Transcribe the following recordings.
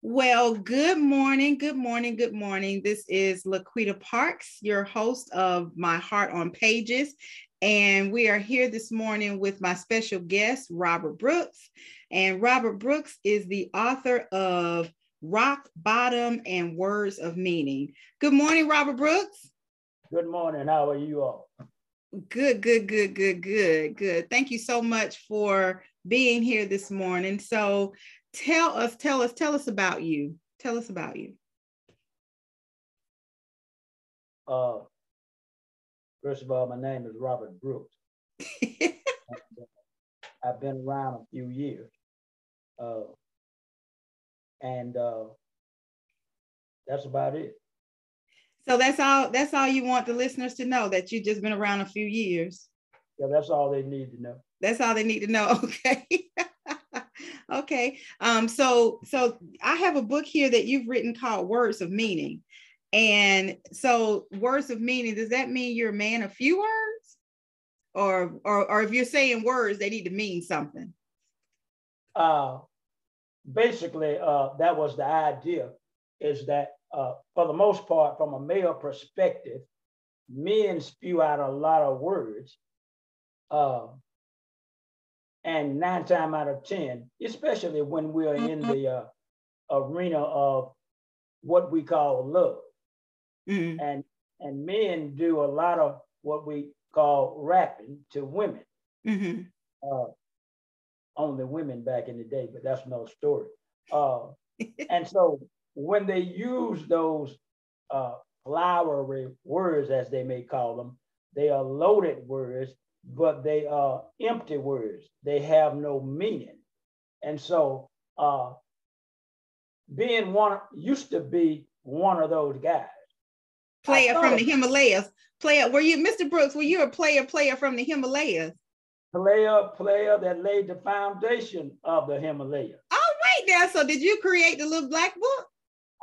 Well, good morning, good morning, good morning. This is Laquita Parks, your host of My Heart on Pages. And we are here this morning with my special guest, Robert Brooks. And Robert Brooks is the author of Rock Bottom and Words of Meaning. Good morning, Robert Brooks. Good morning. How are you all? Good, good, good, good, good, good. Thank you so much for being here this morning. So, tell us, tell us, tell us about you. Tell us about you. Uh, first of all, my name is Robert Brooks. I've been around a few years. Uh, and uh, that's about it. So that's all that's all you want the listeners to know that you've just been around a few years. Yeah, that's all they need to know. That's all they need to know. Okay. okay. Um, so so I have a book here that you've written called Words of Meaning. And so words of meaning, does that mean you're a man of few words? Or or, or if you're saying words, they need to mean something. Uh basically uh that was the idea is that uh for the most part, from a male perspective, men spew out a lot of words. Uh, and nine times out of 10, especially when we're in the uh, arena of what we call love. Mm-hmm. And, and men do a lot of what we call rapping to women. Mm-hmm. Only women back in the day, but that's no story. Uh, and so when they use those uh, flowery words, as they may call them, they are loaded words but they are empty words. They have no meaning. And so uh, being one used to be one of those guys. Player from the Himalayas. Player, were you Mr. Brooks? Were you a player, player from the Himalayas? Player, player that laid the foundation of the Himalayas. All right now. So did you create the little black book?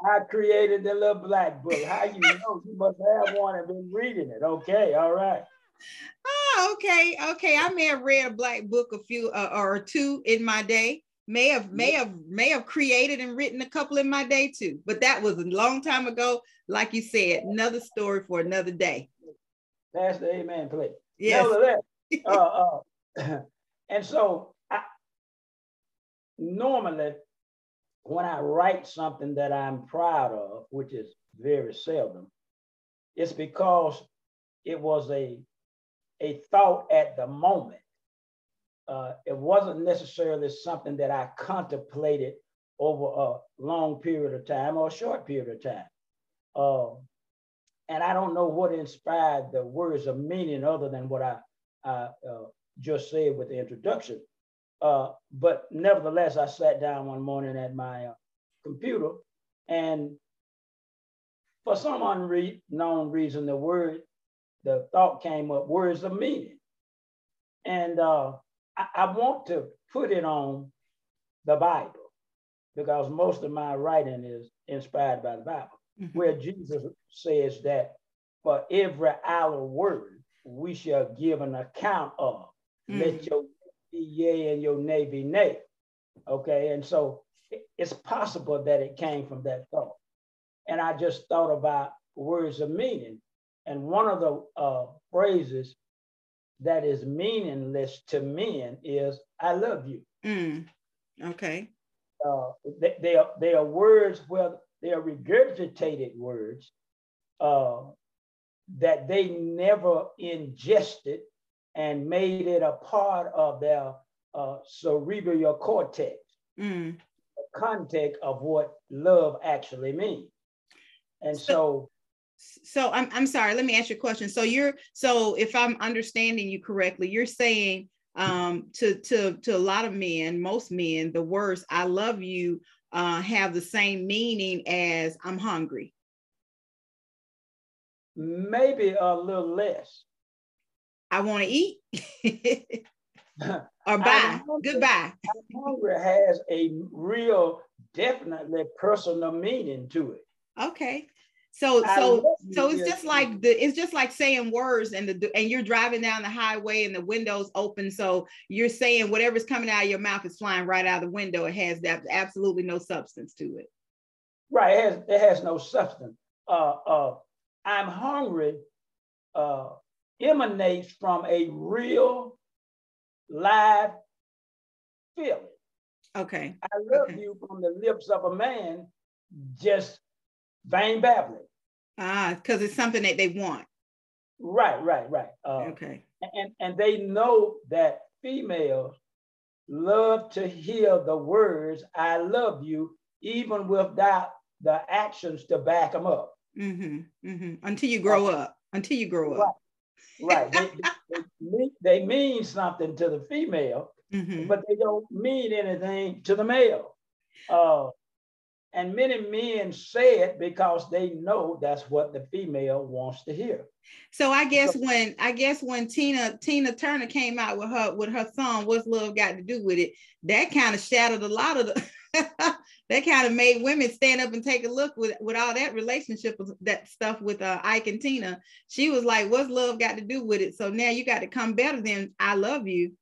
I created the little black book. How you know? You must have one and been reading it. Okay, all right oh, okay, okay. I may have read a black book a few uh, or two in my day. May have, may have, may have created and written a couple in my day too. But that was a long time ago. Like you said, another story for another day. That's the amen play. Yes. uh, uh, and so I, normally when I write something that I'm proud of, which is very seldom, it's because it was a a thought at the moment. Uh, it wasn't necessarily something that I contemplated over a long period of time or a short period of time. Uh, and I don't know what inspired the words of meaning other than what I, I uh, just said with the introduction. Uh, but nevertheless, I sat down one morning at my uh, computer and for some unknown reason, the word the thought came up, words of meaning. And uh, I, I want to put it on the Bible because most of my writing is inspired by the Bible, mm-hmm. where Jesus says that for every idle word we shall give an account of. Mm-hmm. Let your be yea and your nay be nay. Okay, and so it's possible that it came from that thought. And I just thought about words of meaning. And one of the uh, phrases that is meaningless to men is "I love you." Mm. Okay. Uh, they, they, are they are words where they are regurgitated words uh, that they never ingested and made it a part of their uh, cerebral cortex, mm. the context of what love actually means. And so, so I'm, I'm sorry let me ask you a question so you're so if i'm understanding you correctly you're saying um, to to to a lot of men most men the words i love you uh, have the same meaning as i'm hungry maybe a little less i want to eat or bye goodbye hungry has a real definitely personal meaning to it okay So so so it's just like the it's just like saying words and the and you're driving down the highway and the windows open. So you're saying whatever's coming out of your mouth is flying right out of the window. It has that absolutely no substance to it. Right. It has it has no substance. Uh uh I'm hungry uh emanates from a real live feeling. Okay. I love okay. you from the lips of a man just vain babbling. Ah, because it's something that they want. Right, right, right. Uh, okay. And and they know that females love to hear the words "I love you," even without the actions to back them up. Mm-hmm, mm-hmm. Until you grow up. Until you grow up. Right. they, they, they, they, mean something to the female, mm-hmm. but they don't mean anything to the male. Uh, and many men say it because they know that's what the female wants to hear. So I guess so, when I guess when Tina Tina Turner came out with her with her song "What's Love Got to Do with It," that kind of shattered a lot of the. that kind of made women stand up and take a look with with all that relationship that stuff with uh, Ike and Tina. She was like, "What's love got to do with it?" So now you got to come better than "I love you."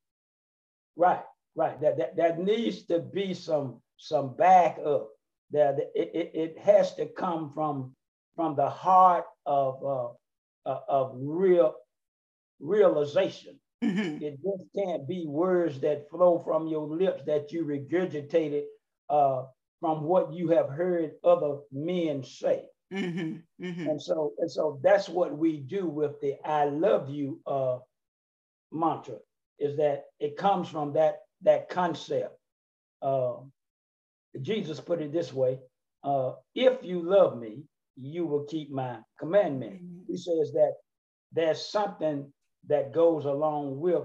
Right, right. That that, that needs to be some some backup that it, it, it has to come from from the heart of uh, uh, of real realization. Mm-hmm. It just can't be words that flow from your lips that you regurgitated uh, from what you have heard other men say. Mm-hmm. Mm-hmm. And so and so that's what we do with the "I love you" uh, mantra. Is that it comes from that that concept. Uh, Jesus put it this way uh, if you love me, you will keep my commandment. Mm-hmm. He says that there's something that goes along with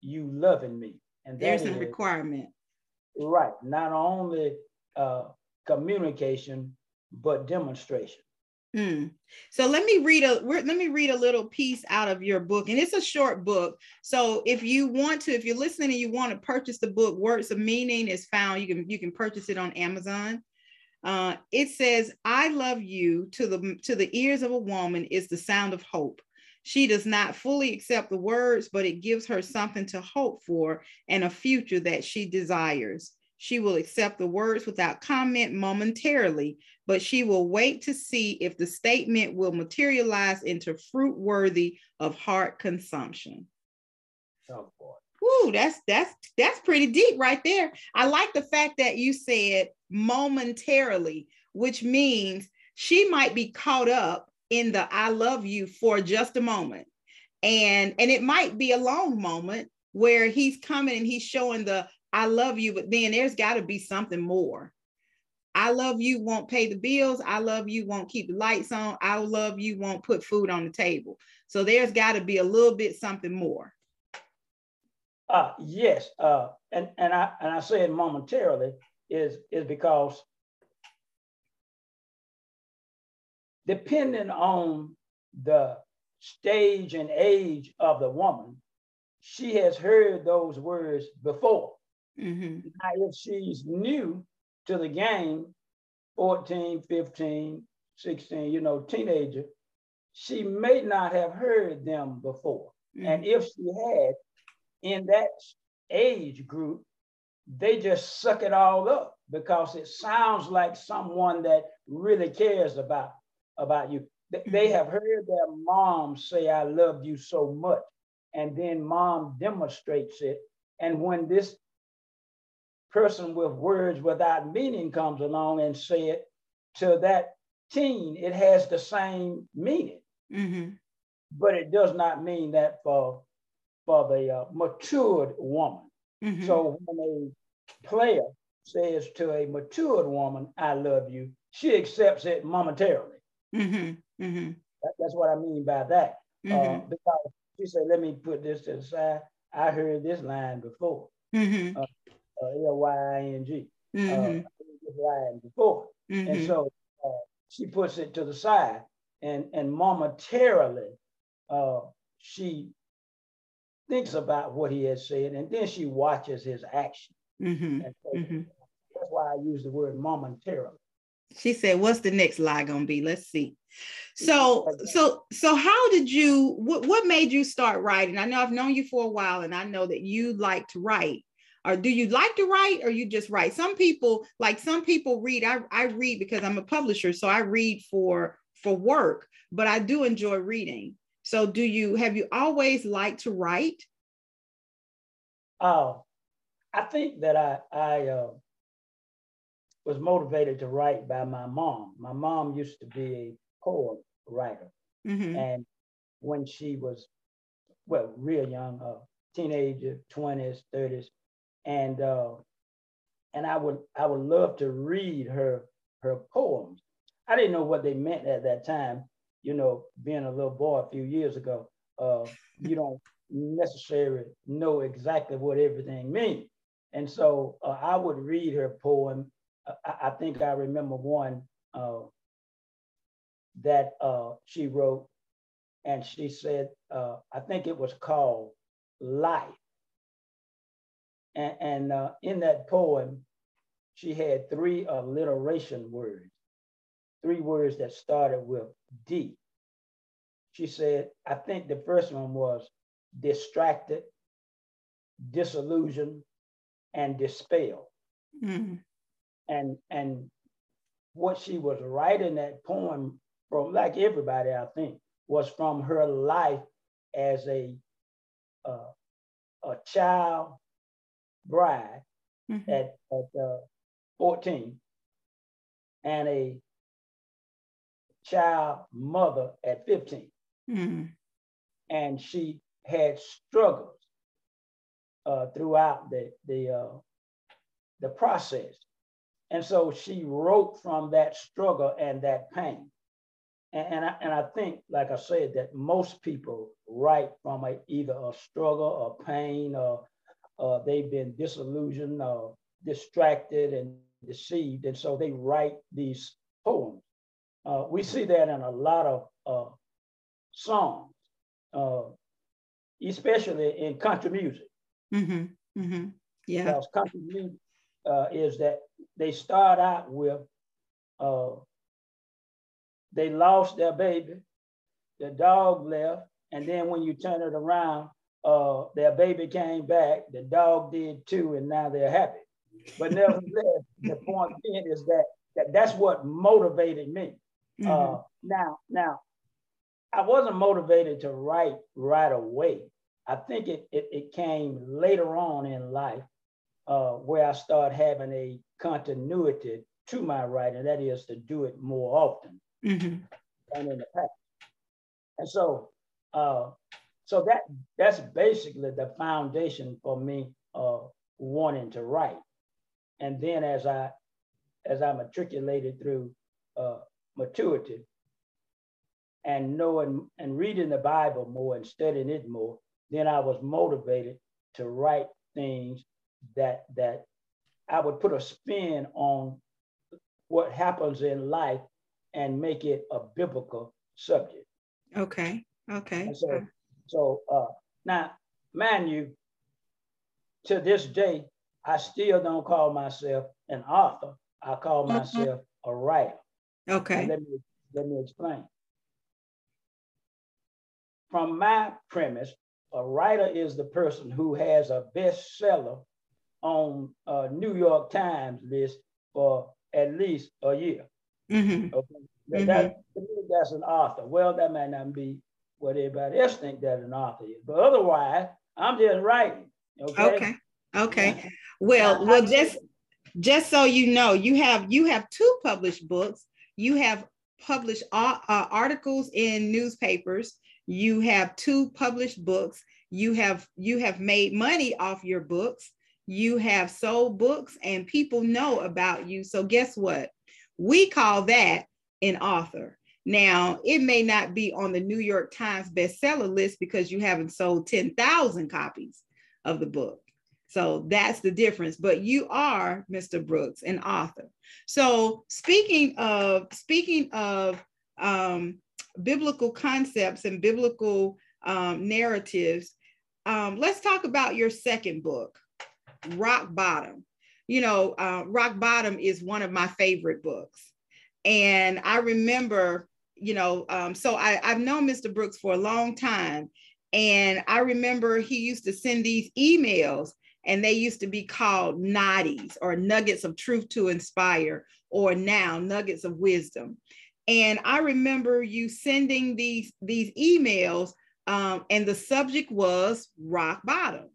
you loving me. And there's a requirement. Right. Not only uh, communication, but demonstration. Mm. So let me read a let me read a little piece out of your book, and it's a short book. So if you want to, if you're listening and you want to purchase the book, Words of Meaning is found. You can you can purchase it on Amazon. Uh, it says, "I love you" to the to the ears of a woman is the sound of hope. She does not fully accept the words, but it gives her something to hope for and a future that she desires. She will accept the words without comment momentarily, but she will wait to see if the statement will materialize into fruit worthy of heart consumption. Oh boy. Ooh, that's that's that's pretty deep right there. I like the fact that you said momentarily, which means she might be caught up in the I love you for just a moment. And and it might be a long moment where he's coming and he's showing the I love you, but then there's got to be something more. I love you won't pay the bills. I love you won't keep the lights on. I love you won't put food on the table. So there's got to be a little bit something more. Uh, yes, uh, and and I and I say it momentarily is is because depending on the stage and age of the woman, she has heard those words before. Mm-hmm. Now, if she's new to the game, 14, 15, 16, you know, teenager, she may not have heard them before. Mm-hmm. And if she had, in that age group, they just suck it all up because it sounds like someone that really cares about, about you. Mm-hmm. They have heard their mom say, I love you so much. And then mom demonstrates it. And when this person with words without meaning comes along and say it to that teen, it has the same meaning. Mm-hmm. But it does not mean that for, for the uh, matured woman. Mm-hmm. So when a player says to a matured woman, I love you, she accepts it momentarily. Mm-hmm. mm-hmm. That, that's what I mean by that. Uh, mm-hmm. because she said, let me put this to the side. I heard this line before. Mm-hmm. Uh, uh, L-Y-I-N-G. Mm-hmm. Uh, before. Mm-hmm. And so uh, she puts it to the side and, and momentarily uh, she thinks about what he has said and then she watches his action. Mm-hmm. So mm-hmm. That's why I use the word momentarily. She said, "What's the next lie gonna be? Let's see." So, so, so, how did you? What what made you start writing? I know I've known you for a while, and I know that you like to write. Or do you like to write, or you just write? Some people, like some people, read. I I read because I'm a publisher, so I read for for work. But I do enjoy reading. So, do you have you always liked to write? Oh, I think that I I uh, was motivated to write by my mom. My mom used to be a poem writer, mm-hmm. and when she was well, real young, uh, teenager, twenties, thirties, and uh, and I would I would love to read her her poems. I didn't know what they meant at that time. You know, being a little boy a few years ago, uh, you don't necessarily know exactly what everything means. And so uh, I would read her poem. I, I think I remember one uh, that uh, she wrote, and she said, uh, I think it was called Life. And, and uh, in that poem, she had three alliteration words, three words that started with D. She said, I think the first one was distracted, disillusioned, and dispel. Mm-hmm. And and what she was writing that poem from, like everybody, I think, was from her life as a uh, a child bride mm-hmm. at at uh, 14 and a child mother at 15. Mm-hmm. And she had struggles uh, throughout the the uh, the process, and so she wrote from that struggle and that pain. And, and I, and I think, like I said, that most people write from a, either a struggle or pain, or uh, they've been disillusioned or distracted and deceived, and so they write these poems. Uh, we see that in a lot of uh, songs. Uh, especially in country music. Mm-hmm. Mm-hmm. Yeah. Because country music uh, is that they start out with uh, they lost their baby, the dog left, and then when you turn it around, uh, their baby came back, the dog did too, and now they're happy. But nevertheless, the point being is that, that that's what motivated me. Mm-hmm. Uh, now, now I wasn't motivated to write right away. I think it, it, it came later on in life uh, where I started having a continuity to my writing, that is to do it more often mm-hmm. than in the past. And so, uh, so that that's basically the foundation for me uh, wanting to write. And then as I as I matriculated through uh, maturity, and knowing and reading the Bible more and studying it more, then I was motivated to write things that that I would put a spin on what happens in life and make it a biblical subject. Okay. Okay. And so, so uh, now, mind you, to this day, I still don't call myself an author. I call mm-hmm. myself mm-hmm. a writer. Okay. let me let me explain from my premise, a writer is the person who has a bestseller on a New York Times list for at least a year. Mm-hmm. Okay? Mm-hmm. That, that's an author. Well, that might not be what everybody else think that an author is, but otherwise, I'm just writing. Okay. Okay. Okay. Well, well, just just so you know, you have you have two published books. You have published uh, articles in newspapers you have two published books you have you have made money off your books you have sold books and people know about you so guess what we call that an author now it may not be on the new york times bestseller list because you haven't sold 10,000 copies of the book so that's the difference but you are mr brooks an author so speaking of speaking of um, biblical concepts and biblical um, narratives, um, let's talk about your second book, Rock Bottom. You know, uh, Rock Bottom is one of my favorite books. And I remember, you know, um, so I, I've known Mr. Brooks for a long time. And I remember he used to send these emails and they used to be called noddies or nuggets of truth to inspire or now nuggets of wisdom and i remember you sending these these emails um, and the subject was rock bottom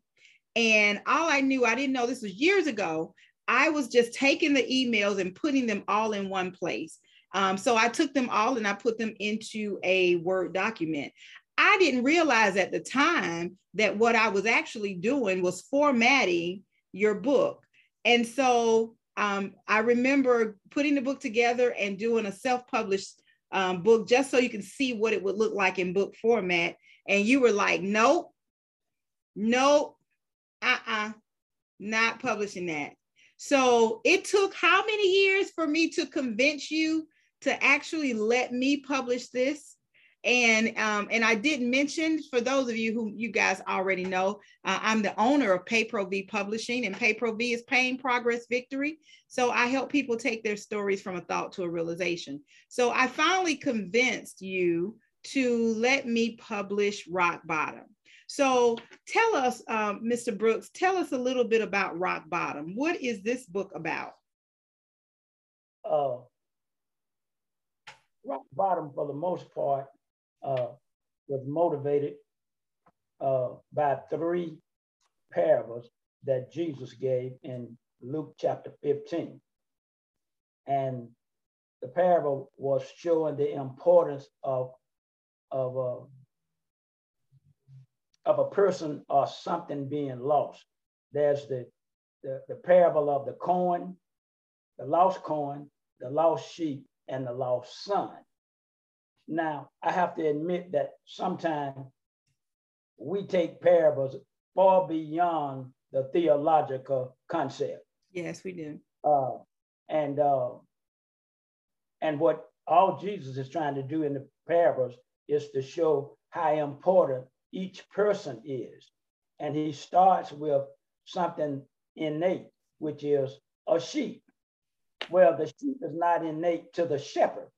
and all i knew i didn't know this was years ago i was just taking the emails and putting them all in one place um, so i took them all and i put them into a word document I didn't realize at the time that what I was actually doing was formatting your book. And so um, I remember putting the book together and doing a self published um, book just so you can see what it would look like in book format. And you were like, nope, nope, uh uh-uh, uh, not publishing that. So it took how many years for me to convince you to actually let me publish this? And um, and I didn't mention for those of you who you guys already know, uh, I'm the owner of PayPro V Publishing, and PayPro V is Pain Progress Victory. So I help people take their stories from a thought to a realization. So I finally convinced you to let me publish Rock Bottom. So tell us, um, Mr. Brooks, tell us a little bit about Rock Bottom. What is this book about? Uh, rock Bottom, for the most part, uh, was motivated uh, by three parables that Jesus gave in Luke chapter 15. And the parable was showing the importance of, of, a, uh, of a person or something being lost. There's the, the, the parable of the coin, the lost coin, the lost sheep, and the lost son. Now, I have to admit that sometimes we take parables far beyond the theological concept. Yes, we do. Uh, and uh, and what all Jesus is trying to do in the parables is to show how important each person is. And he starts with something innate, which is a sheep. Well, the sheep is not innate to the shepherd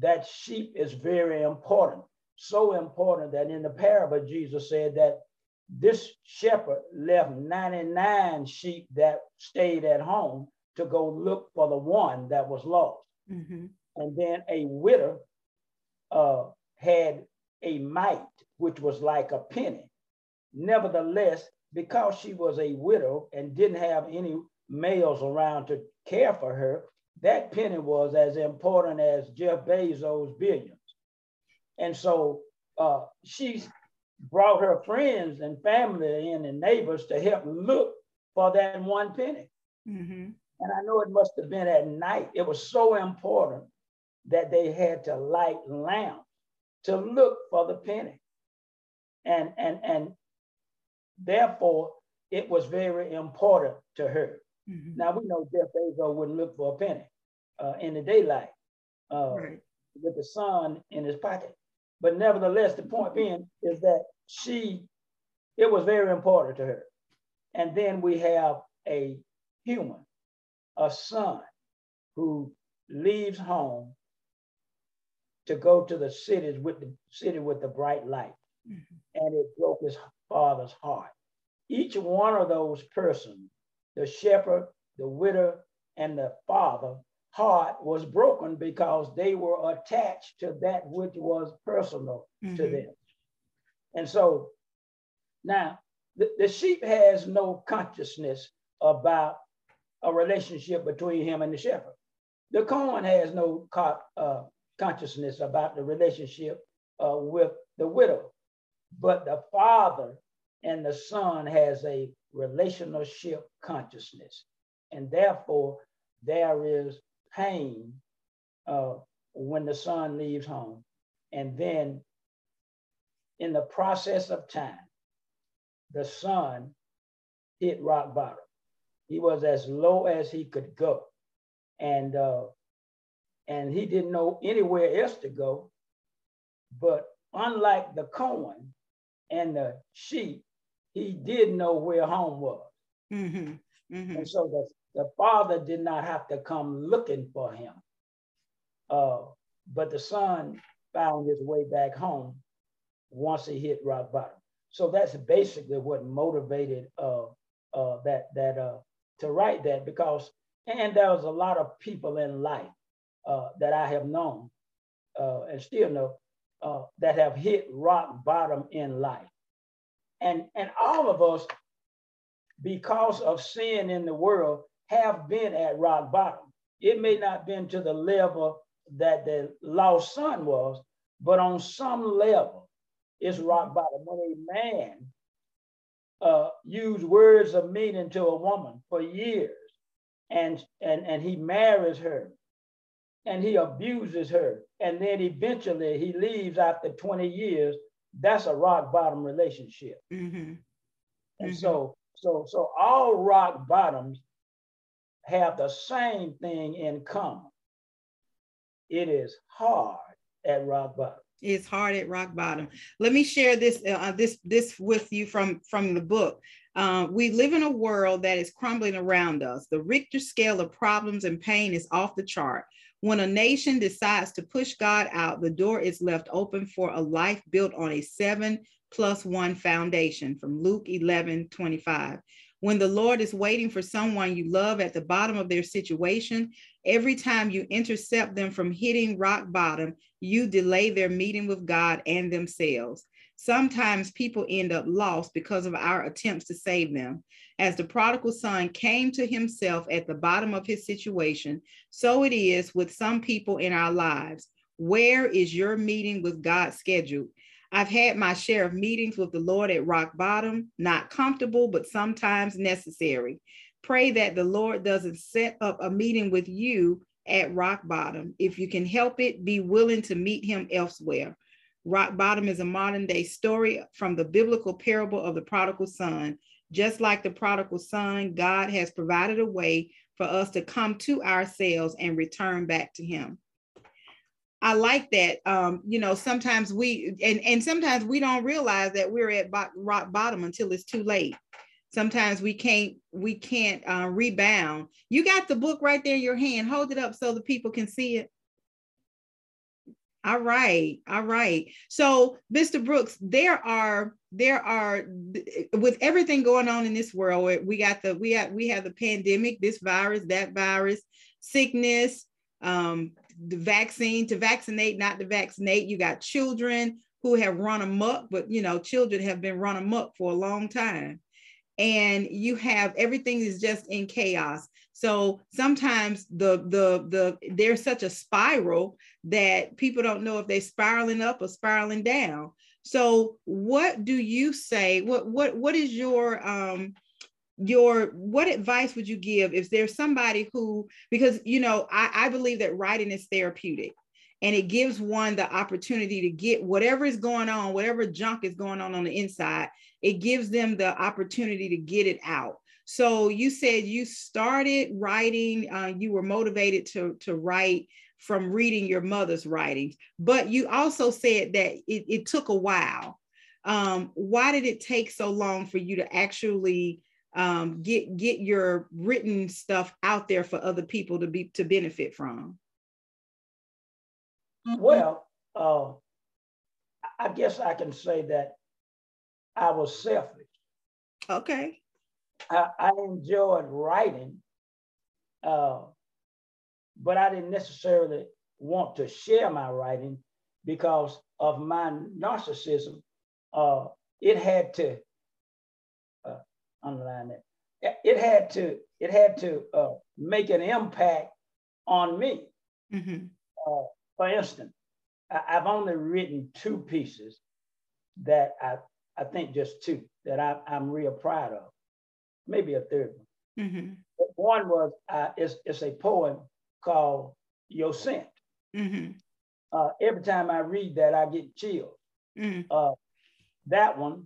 that sheep is very important. So important that in the parable, Jesus said that this shepherd left 99 sheep that stayed at home to go look for the one that was lost. Mm-hmm. And then a widow uh, had a mite, which was like a penny. Nevertheless, because she was a widow and didn't have any males around to care for her, that penny was as important as Jeff Bezos' billions. And so uh, she brought her friends and family in and neighbors to help look for that one penny. Mm-hmm. And I know it must have been at night. It was so important that they had to light lamps to look for the penny. And, and, and therefore, it was very important to her. Mm-hmm. Now we know Jeff Bezos wouldn't look for a penny uh, in the daylight uh, right. with the sun in his pocket. But nevertheless, the point being is that she, it was very important to her. And then we have a human, a son who leaves home to go to the cities with the city with the bright light. Mm-hmm. And it broke his father's heart. Each one of those persons, the shepherd, the widow, and the father, heart was broken because they were attached to that which was personal mm-hmm. to them. And so now the, the sheep has no consciousness about a relationship between him and the shepherd. The corn has no co- uh, consciousness about the relationship uh, with the widow, but the father and the son has a relationship consciousness, and therefore there is pain uh, when the son leaves home. And then in the process of time, the son hit rock bottom. He was as low as he could go. And uh, and he didn't know anywhere else to go. But unlike the coin and the sheep, he did know where home was. Mm-hmm. Mm-hmm. And so the the father did not have to come looking for him. Uh, but the son found his way back home once he hit rock bottom. So that's basically what motivated uh, uh, that that uh, to write that because and there was a lot of people in life uh, that I have known uh, and still know uh, that have hit rock bottom in life, and and all of us, because of sin in the world, have been at rock bottom. It may not been to the level that the lost son was, but on some level, it's rock bottom. When a man uh, used words of meaning to a woman for years, and and and he marries her, and he abuses her, and then eventually he leaves after 20 years, that's a rock bottom relationship. Mm-hmm. And mm-hmm. so so so all rock bottoms have the same thing in common. It is hard at rock bottom. It's hard at rock bottom. Let me share this uh, this this with you from from the book. Uh, we live in a world that is crumbling around us. The Richter scale of problems and pain is off the chart. When a nation decides to push God out, the door is left open for a life built on a seven plus one foundation from Luke 11 25. When the Lord is waiting for someone you love at the bottom of their situation, every time you intercept them from hitting rock bottom, you delay their meeting with God and themselves. Sometimes people end up lost because of our attempts to save them. As the prodigal son came to himself at the bottom of his situation, so it is with some people in our lives. Where is your meeting with God scheduled? I've had my share of meetings with the Lord at rock bottom, not comfortable, but sometimes necessary. Pray that the Lord doesn't set up a meeting with you at rock bottom. If you can help it, be willing to meet him elsewhere. Rock bottom is a modern day story from the biblical parable of the prodigal son. Just like the prodigal son, God has provided a way for us to come to ourselves and return back to him. I like that. Um, you know, sometimes we and and sometimes we don't realize that we're at bo- rock bottom until it's too late. Sometimes we can't we can't uh, rebound. You got the book right there in your hand. Hold it up so the people can see it. All right, all right. So, Mr. Brooks, there are there are with everything going on in this world. We got the we have we have the pandemic, this virus, that virus, sickness, um, the vaccine to vaccinate, not to vaccinate. You got children who have run amok, but you know, children have been run amok for a long time. And you have everything is just in chaos. So sometimes the the the there's such a spiral that people don't know if they're spiraling up or spiraling down. So what do you say? What what what is your um your what advice would you give if there's somebody who because you know I, I believe that writing is therapeutic and it gives one the opportunity to get whatever is going on whatever junk is going on on the inside it gives them the opportunity to get it out so you said you started writing uh, you were motivated to to write from reading your mother's writings but you also said that it, it took a while um, why did it take so long for you to actually um, get get your written stuff out there for other people to be to benefit from? Well, uh, I guess I can say that I was selfish. Okay. I, I enjoyed writing, uh, but I didn't necessarily want to share my writing because of my narcissism. Uh, it had to underline that. It had to it had to uh, make an impact on me. Mm-hmm. Uh, for instance, I, have only written two pieces that I I think just two that I, I'm real proud of. Maybe a third one. Mm-hmm. One was uh, it's, it's a poem called Your Scent. Mm-hmm. Uh, every time I read that, I get chills. Mm-hmm. Uh, that one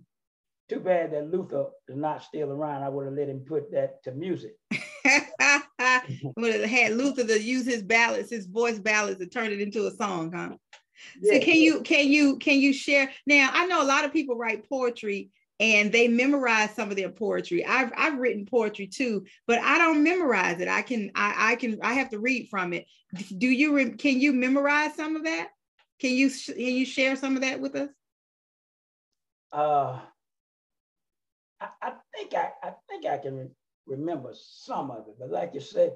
too bad that Luther is not still around. I would have let him put that to music. I would have had Luther to use his ballads, his voice ballads, to turn it into a song, huh? So can you can you can you share now? I know a lot of people write poetry and they memorize some of their poetry. I've I've written poetry too, but I don't memorize it. I can I I can I have to read from it. Do you can you memorize some of that? Can you can you share some of that with us? Uh, I, I think I I think I can remember some of it, but like you said,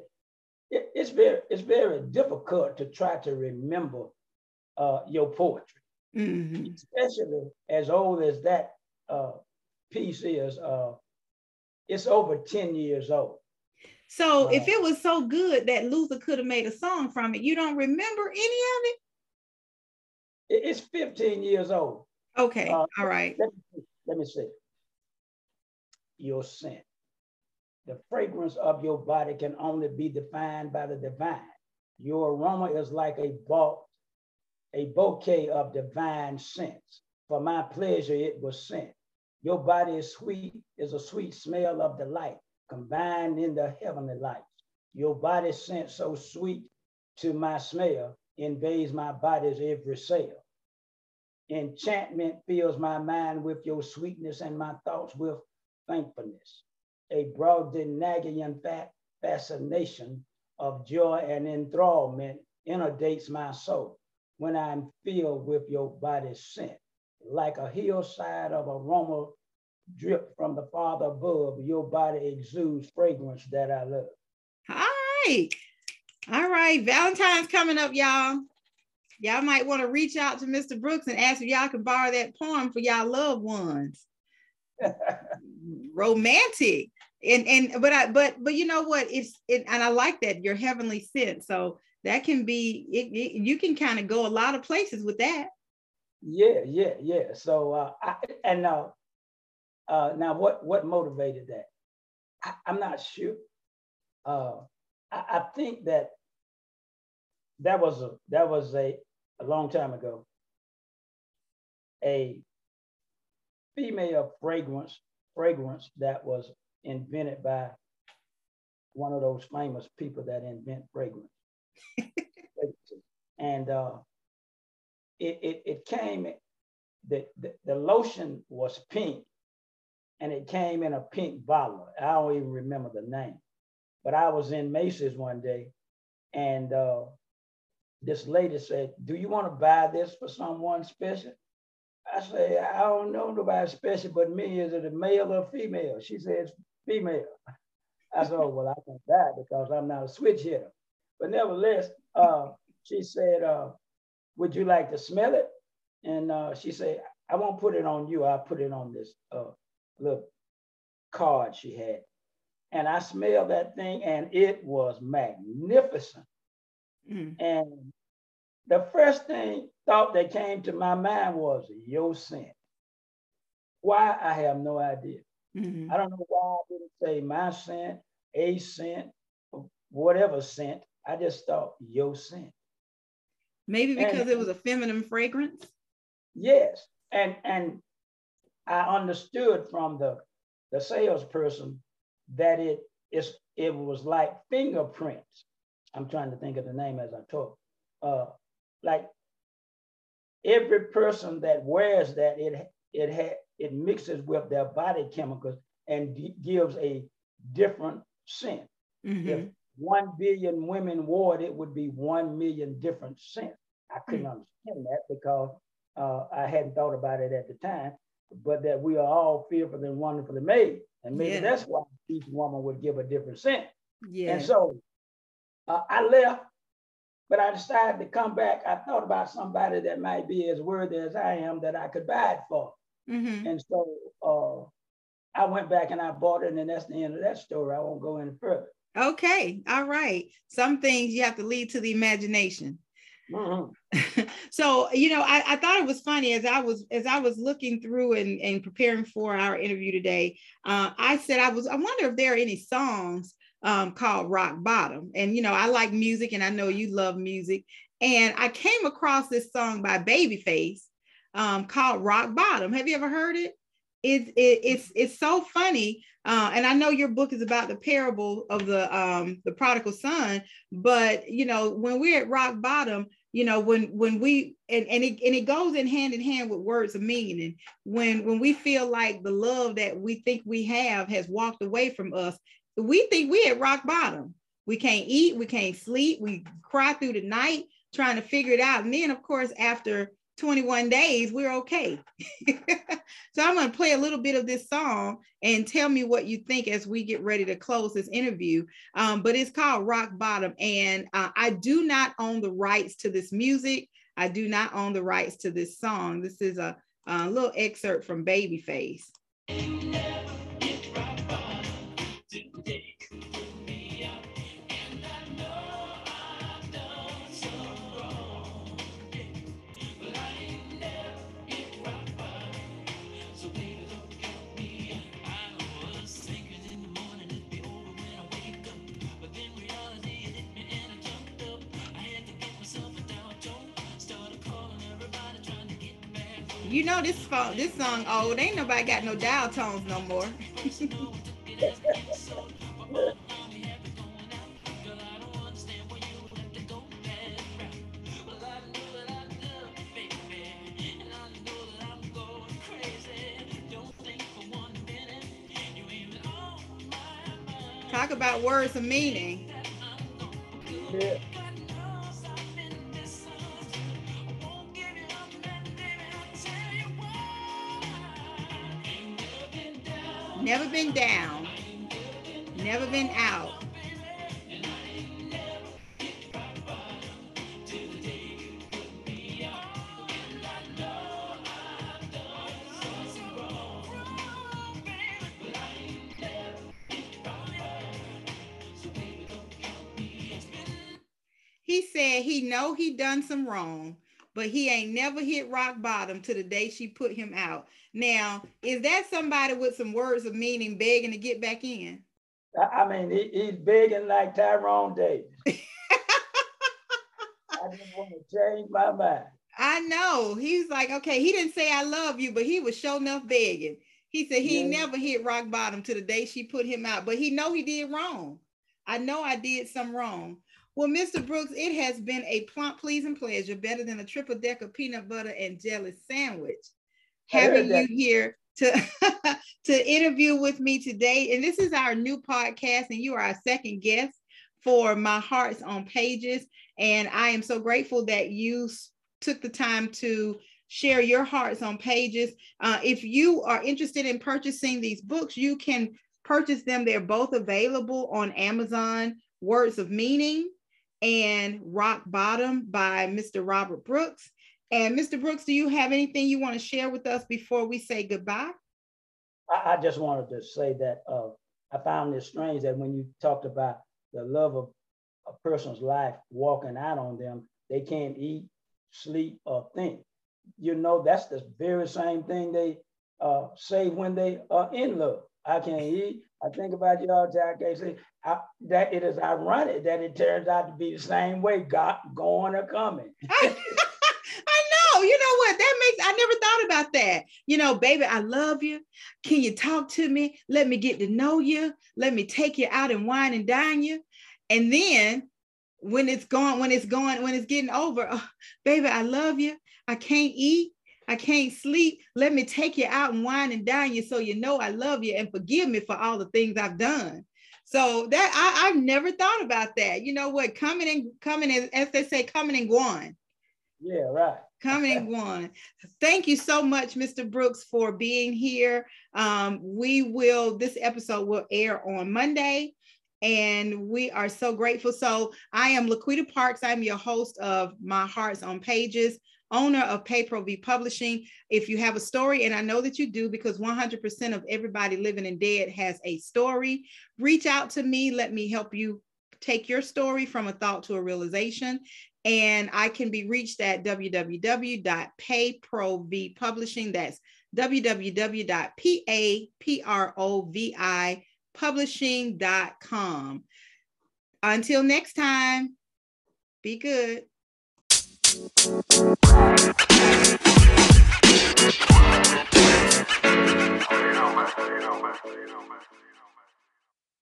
it, it's very it's very difficult to try to remember uh, your poetry, mm-hmm. especially as old as that uh, piece is. Uh, it's over ten years old. So if uh, it was so good that Luther could have made a song from it, you don't remember any of it? It's 15 years old. Okay, uh, all right. Let me, let me see. Your scent. The fragrance of your body can only be defined by the divine. Your aroma is like a, bo- a bouquet of divine scents. For my pleasure, it was sent. Your body is sweet, is a sweet smell of delight, combined in the heavenly light. Your body scent so sweet to my smell, invades my body's every cell. Enchantment fills my mind with your sweetness and my thoughts with thankfulness a Brobdingnagian fascination of joy and enthrallment inundates my soul when I'm filled with your body's scent. Like a hillside of aroma drip from the Father above, your body exudes fragrance that I love. Hi. All right. Valentine's coming up, y'all. Y'all might want to reach out to Mr. Brooks and ask if y'all can borrow that poem for y'all loved ones. Romantic and and but I but but you know what it's it, and I like that your heavenly scent so that can be it, it you can kind of go a lot of places with that. Yeah yeah yeah. So uh I, and uh uh now what what motivated that? I, am not sure. Uh I, I think that that was a that was a a long time ago. A female fragrance fragrance that was invented by one of those famous people that invent fragrance. and uh, it, it, it came, the, the, the lotion was pink and it came in a pink bottle. I don't even remember the name. But I was in Macy's one day and uh, this lady said, Do you want to buy this for someone special? I say, I don't know nobody special but me. Is it a male or female? She says, female. I said, oh, well, I can die because I'm not a switch hitter. But nevertheless, uh, she said, uh, would you like to smell it? And uh, she said, I won't put it on you. I'll put it on this uh, little card she had. And I smelled that thing and it was magnificent. Mm. And the first thing thought that came to my mind was your scent. Why? I have no idea. Mm-hmm. I don't know why I didn't say my scent, a scent, whatever scent. I just thought your scent. Maybe because and, it was a feminine fragrance. Yes, and and I understood from the the salesperson that it is it was like fingerprints. I'm trying to think of the name as I talk. Uh, like every person that wears that, it it had it mixes with their body chemicals and gives a different scent. Mm-hmm. If one billion women wore it, it would be one million different scents. I couldn't mm-hmm. understand that because uh, I hadn't thought about it at the time, but that we are all fearfully and wonderfully made. And maybe yeah. that's why each woman would give a different scent. Yeah. And so uh, I left, but I decided to come back. I thought about somebody that might be as worthy as I am that I could buy it for. Mm-hmm. And so uh, I went back and I bought it, and that's the end of that story. I won't go any further. Okay, all right. Some things you have to lead to the imagination. Mm-hmm. so you know, I, I, thought it was funny as I was as I was looking through and, and preparing for our interview today. Uh, I said I was I wonder if there are any songs um, called Rock Bottom, and you know I like music, and I know you love music, and I came across this song by Babyface um, called Rock Bottom. Have you ever heard it? It's it, it's it's so funny. Uh, and I know your book is about the parable of the um, the prodigal son, but you know when we're at rock bottom, you know when when we and, and it and it goes in hand in hand with words of meaning when when we feel like the love that we think we have has walked away from us we think we at rock bottom we can't eat we can't sleep we cry through the night trying to figure it out and then of course after 21 days, we're okay. so I'm going to play a little bit of this song and tell me what you think as we get ready to close this interview. Um, but it's called Rock Bottom. And uh, I do not own the rights to this music. I do not own the rights to this song. This is a, a little excerpt from Babyface. Know this song, this song old. Ain't nobody got no dial tones no more. Talk about words of meaning. Out. He said he know he done some wrong, but he ain't never hit rock bottom to the day she put him out. Now, is that somebody with some words of meaning begging to get back in? I mean, he, he's begging like Tyrone Davis. I just want to change my mind. I know. He's like, okay, he didn't say I love you, but he was sure enough begging. He said he yeah. never hit rock bottom to the day she put him out, but he know he did wrong. I know I did some wrong. Well, Mr. Brooks, it has been a plump, pleasing pleasure, better than a triple decker peanut butter and jelly sandwich, having you here to to interview with me today. And this is our new podcast, and you are our second guest for My Hearts on Pages. And I am so grateful that you took the time to share your hearts on pages. Uh, if you are interested in purchasing these books, you can purchase them. They're both available on Amazon. Words of Meaning and Rock Bottom by Mr. Robert Brooks. And Mr. Brooks, do you have anything you want to share with us before we say goodbye? I, I just wanted to say that uh, I found it strange that when you talked about the love of a person's life walking out on them, they can't eat, sleep, or think. You know, that's the very same thing they uh, say when they are in love. I can't eat. I think about you all the time. I can't say I, that it is ironic that it turns out to be the same way, got going or coming. Know. You know what? That makes I never thought about that. You know, baby, I love you. Can you talk to me? Let me get to know you. Let me take you out and wine and dine you. And then when it's gone, when it's going, when it's getting over, oh, baby, I love you. I can't eat. I can't sleep. Let me take you out and wine and dine you so you know I love you and forgive me for all the things I've done. So that I, I've never thought about that. You know what? Coming and coming as, as they say, coming and going. Yeah, right. Coming going. Thank you so much, Mr. Brooks, for being here. Um, we will, this episode will air on Monday and we are so grateful. So I am Laquita Parks. I'm your host of My Hearts on Pages owner of PayPro V Publishing. If you have a story, and I know that you do because 100% of everybody living and dead has a story, reach out to me. Let me help you take your story from a thought to a realization. And I can be reached at www.payprovpublishing. That's www.paprovipublishing.com. Until next time, be good.